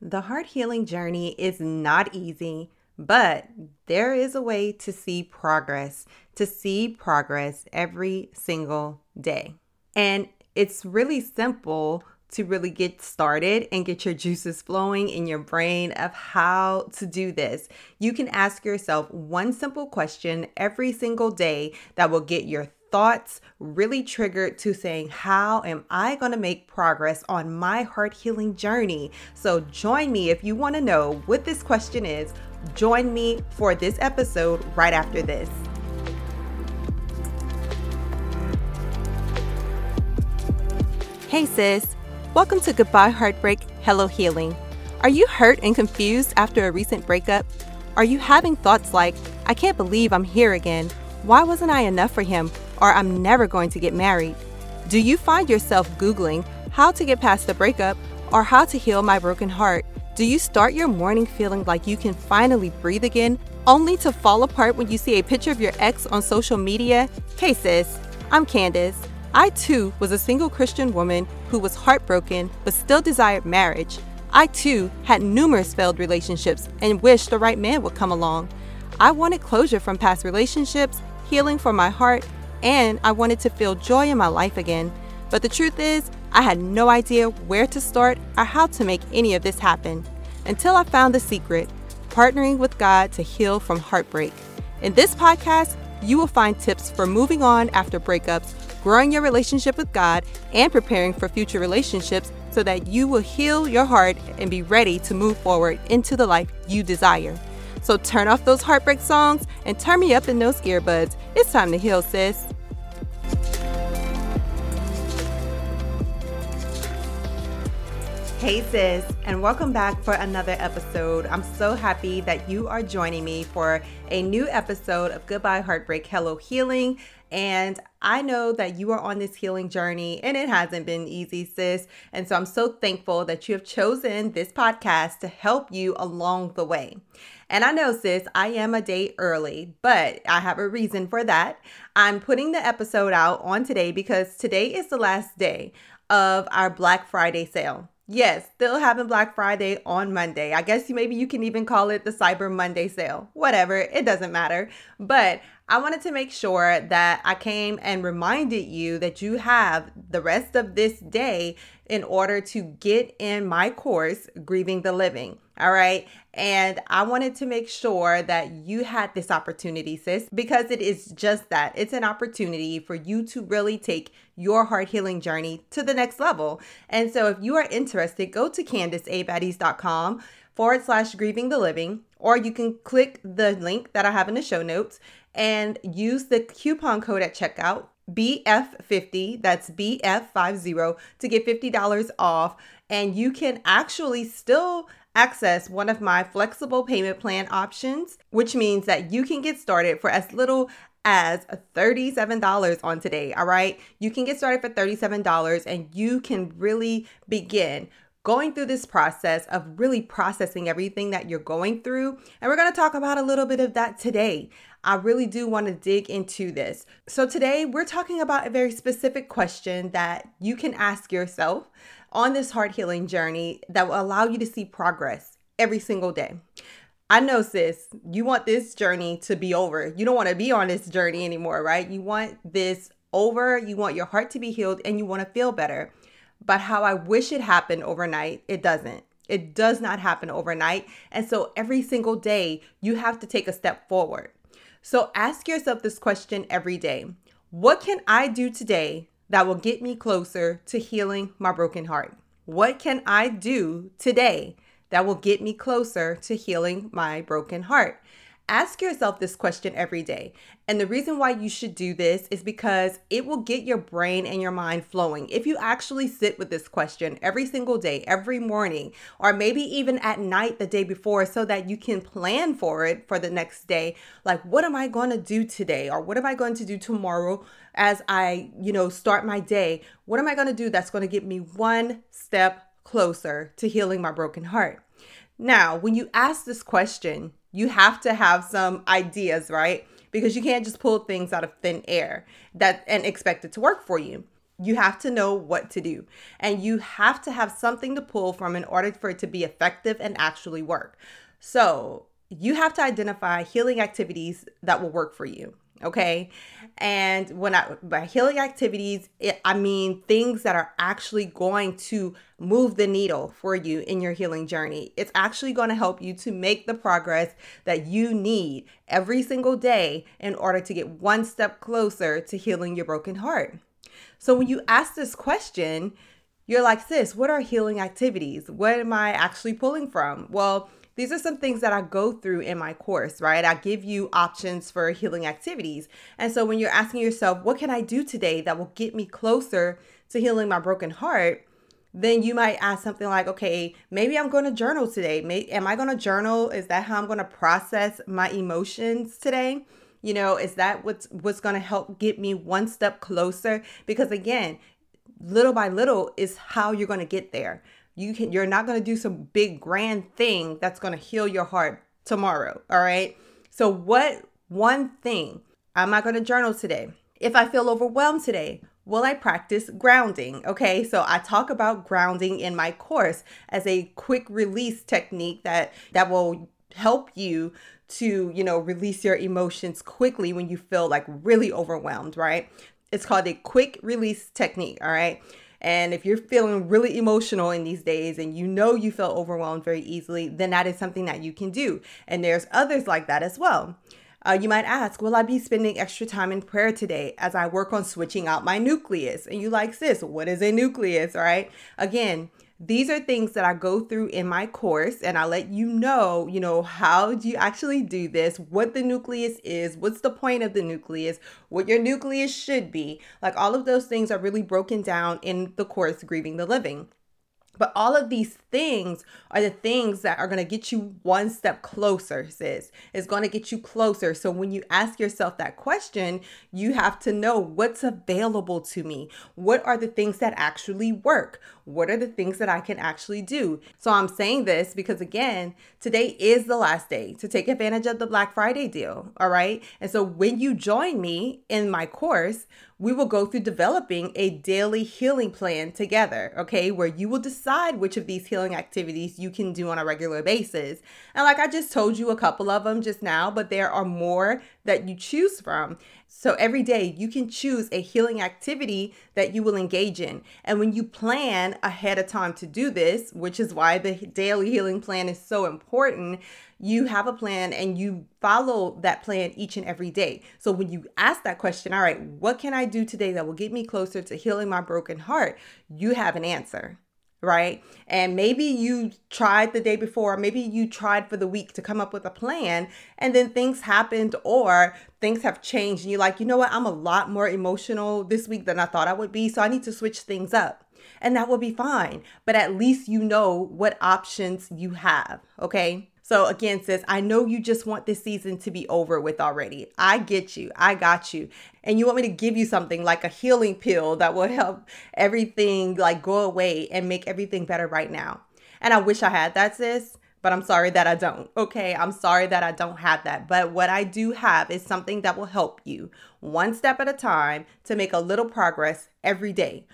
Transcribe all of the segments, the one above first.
The heart healing journey is not easy, but there is a way to see progress, to see progress every single day. And it's really simple to really get started and get your juices flowing in your brain of how to do this. You can ask yourself one simple question every single day that will get your thoughts really triggered to saying, How am I going to make progress on my heart healing journey? So, join me if you want to know what this question is. Join me for this episode right after this. Hey, sis. Welcome to Goodbye Heartbreak, Hello Healing. Are you hurt and confused after a recent breakup? Are you having thoughts like, I can't believe I'm here again? Why wasn't I enough for him? Or I'm never going to get married? Do you find yourself Googling how to get past the breakup or how to heal my broken heart? Do you start your morning feeling like you can finally breathe again, only to fall apart when you see a picture of your ex on social media? Hey sis, I'm Candace. I too was a single Christian woman who was heartbroken but still desired marriage. I too had numerous failed relationships and wished the right man would come along. I wanted closure from past relationships, healing for my heart, and I wanted to feel joy in my life again. But the truth is, I had no idea where to start or how to make any of this happen until I found the secret partnering with God to heal from heartbreak. In this podcast, you will find tips for moving on after breakups, growing your relationship with God, and preparing for future relationships so that you will heal your heart and be ready to move forward into the life you desire. So turn off those heartbreak songs and turn me up in those earbuds. It's time to heal, sis. Hey, sis, and welcome back for another episode. I'm so happy that you are joining me for a new episode of Goodbye Heartbreak, Hello Healing. And I know that you are on this healing journey and it hasn't been easy, sis. And so I'm so thankful that you have chosen this podcast to help you along the way. And I know, sis, I am a day early, but I have a reason for that. I'm putting the episode out on today because today is the last day of our Black Friday sale. Yes, still having Black Friday on Monday. I guess maybe you can even call it the Cyber Monday sale. Whatever, it doesn't matter. But I wanted to make sure that I came and reminded you that you have the rest of this day in order to get in my course, Grieving the Living. All right. And I wanted to make sure that you had this opportunity, sis, because it is just that. It's an opportunity for you to really take your heart healing journey to the next level. And so if you are interested, go to candaceabaddies.com forward slash grieving the living, or you can click the link that I have in the show notes and use the coupon code at checkout BF50, that's BF50 to get $50 off. And you can actually still access one of my flexible payment plan options, which means that you can get started for as little as $37 on today. All right. You can get started for $37 and you can really begin going through this process of really processing everything that you're going through. And we're going to talk about a little bit of that today. I really do want to dig into this. So, today we're talking about a very specific question that you can ask yourself on this heart healing journey that will allow you to see progress every single day. I know, sis, you want this journey to be over. You don't want to be on this journey anymore, right? You want this over. You want your heart to be healed and you want to feel better. But how I wish it happened overnight, it doesn't. It does not happen overnight. And so every single day, you have to take a step forward. So ask yourself this question every day What can I do today that will get me closer to healing my broken heart? What can I do today that will get me closer to healing my broken heart? Ask yourself this question every day. And the reason why you should do this is because it will get your brain and your mind flowing. If you actually sit with this question every single day, every morning, or maybe even at night the day before, so that you can plan for it for the next day. Like, what am I going to do today? Or what am I going to do tomorrow as I, you know, start my day? What am I going to do that's going to get me one step closer to healing my broken heart? Now, when you ask this question, you have to have some ideas, right? Because you can't just pull things out of thin air that and expect it to work for you. You have to know what to do, and you have to have something to pull from in order for it to be effective and actually work. So, you have to identify healing activities that will work for you okay? And when i by healing activities it, i mean things that are actually going to move the needle for you in your healing journey. It's actually going to help you to make the progress that you need every single day in order to get one step closer to healing your broken heart. So when you ask this question you're like sis what are healing activities? What am i actually pulling from? Well these are some things that I go through in my course, right? I give you options for healing activities. And so when you're asking yourself, what can I do today that will get me closer to healing my broken heart? Then you might ask something like, okay, maybe I'm going to journal today. May, am I going to journal? Is that how I'm going to process my emotions today? You know, is that what's what's going to help get me one step closer? Because again, little by little is how you're going to get there you can you're not going to do some big grand thing that's going to heal your heart tomorrow all right? So what one thing am i going to journal today. If i feel overwhelmed today will i practice grounding okay? So i talk about grounding in my course as a quick release technique that that will help you to you know release your emotions quickly when you feel like really overwhelmed right? It's called a quick release technique all right and if you're feeling really emotional in these days and you know you feel overwhelmed very easily, then that is something that you can do. And there's others like that as well. Uh, you might ask, Will I be spending extra time in prayer today as I work on switching out my nucleus? And you like, sis, what is a nucleus? All right. Again, these are things that I go through in my course and I let you know, you know, how do you actually do this, what the nucleus is, what's the point of the nucleus, what your nucleus should be. Like all of those things are really broken down in the course Grieving the Living. But all of these things are the things that are going to get you one step closer, sis. It's going to get you closer. So when you ask yourself that question, you have to know what's available to me. What are the things that actually work? What are the things that I can actually do? So I'm saying this because, again, today is the last day to take advantage of the Black Friday deal. All right. And so when you join me in my course, we will go through developing a daily healing plan together, okay, where you will decide which of these healing activities you can do on a regular basis. And like I just told you a couple of them just now, but there are more that you choose from. So every day you can choose a healing activity that you will engage in. And when you plan ahead of time to do this, which is why the daily healing plan is so important, you have a plan and you follow that plan each and every day. So when you ask that question, all right, what can I do today that will get me closer to healing my broken heart? You have an answer right? And maybe you tried the day before, maybe you tried for the week to come up with a plan, and then things happened or things have changed, and you're like, you know what, I'm a lot more emotional this week than I thought I would be, so I need to switch things up. And that will be fine. But at least you know what options you have, okay? So again, sis, I know you just want this season to be over with already. I get you. I got you. And you want me to give you something like a healing pill that will help everything like go away and make everything better right now. And I wish I had that, sis but I'm sorry that I don't. Okay, I'm sorry that I don't have that. But what I do have is something that will help you one step at a time to make a little progress every day.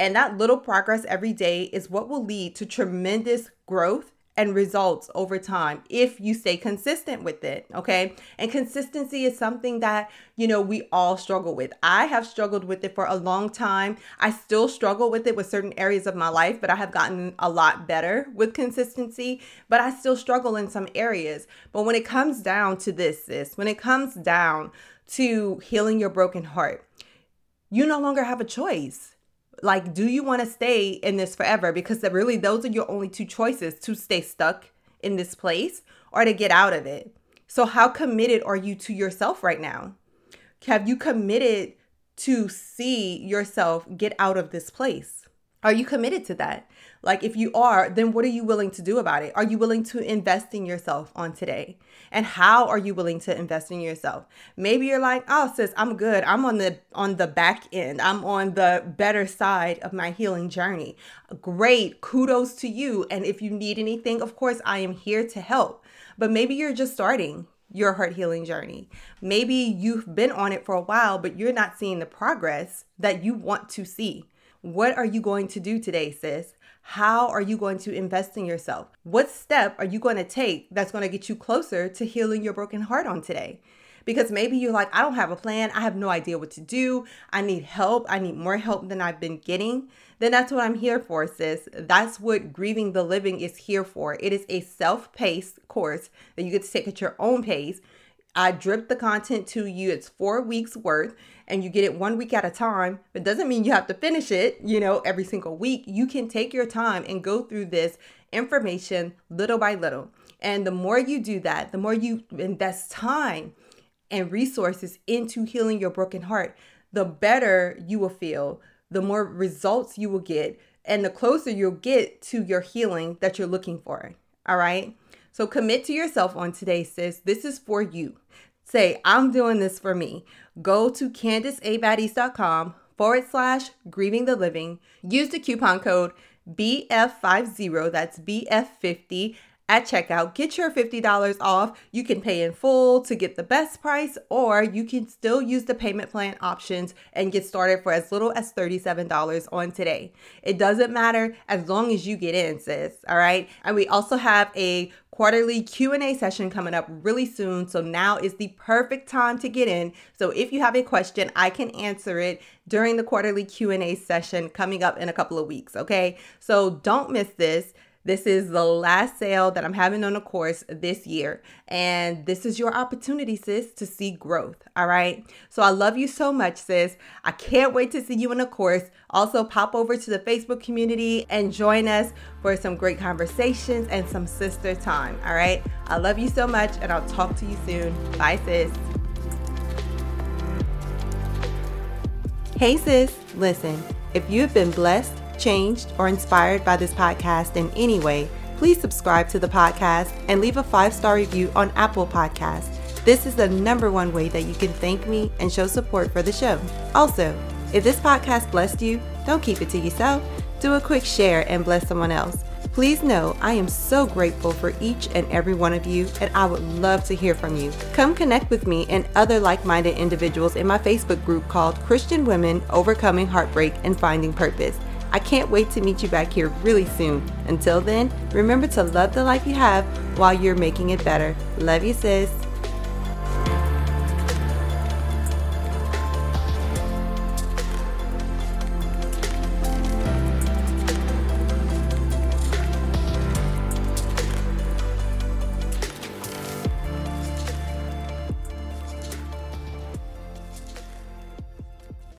And that little progress every day is what will lead to tremendous growth and results over time if you stay consistent with it okay? And consistency is something that you know we all struggle with. I have struggled with it for a long time. I still struggle with it with certain areas of my life but i have gotten a lot better with consistency but i still struggle in some areas. But when it comes down to this this when it comes down to healing your broken heart you no longer have a choice like, do you want to stay in this forever? Because really, those are your only two choices to stay stuck in this place or to get out of it. So, how committed are you to yourself right now? Have you committed to see yourself get out of this place? Are you committed to that? Like, if you are, then what are you willing to do about it? Are you willing to invest in yourself on today? And how are you willing to invest in yourself? Maybe you're like, oh, sis, I'm good. I'm on the on the back end. I'm on the better side of my healing journey. Great. Kudos to you. And if you need anything, of course, I am here to help. But maybe you're just starting your heart healing journey. Maybe you've been on it for a while, but you're not seeing the progress that you want to see. What are you going to do today, sis? How are you going to invest in yourself? What step are you going to take that's going to get you closer to healing your broken heart on today? because maybe you're like, I don't have a plan. I have no idea what to do. I need help. I need more help than I've been getting. Then that's what I'm here for, sis. That's what Grieving the Living is here for. It is a self paced course that you get to take at your own pace. I drip the content to you. It's four weeks worth and you get it one week at a time. It doesn't mean you have to finish it, you know, every single week. You can take your time and go through this information little by little. And the more you do that, the more you invest time and resources into healing your broken heart, the better you will feel, the more results you will get, and the closer you'll get to your healing that you're looking for. All right. So commit to yourself on today, sis. This is for you. Say, I'm doing this for me. Go to CandaceABaddies.com forward slash grieving the living. Use the coupon code BF50, that's BF50 at checkout. Get your $50 off. You can pay in full to get the best price, or you can still use the payment plan options and get started for as little as $37 on today. It doesn't matter as long as you get in, sis. All right. And we also have a quarterly Q&A session coming up really soon. So now is the perfect time to get in. So if you have a question, I can answer it during the quarterly Q&A session coming up in a couple of weeks, okay? So don't miss this. This is the last sale that I'm having on the course this year. And this is your opportunity, sis, to see growth. All right. So I love you so much, sis. I can't wait to see you in the course. Also, pop over to the Facebook community and join us for some great conversations and some sister time. All right. I love you so much, and I'll talk to you soon. Bye, sis. Hey, sis. Listen, if you've been blessed, changed, or inspired by this podcast in any way, please subscribe to the podcast and leave a five star review on Apple Podcasts. This is the number one way that you can thank me and show support for the show. Also, if this podcast blessed you, don't keep it to yourself. Do a quick share and bless someone else. Please know I am so grateful for each and every one of you, and I would love to hear from you. Come connect with me and other like minded individuals in my Facebook group called Christian Women Overcoming Heartbreak and Finding Purpose. I can't wait to meet you back here really soon. Until then, remember to love the life you have while you're making it better. Love you, sis.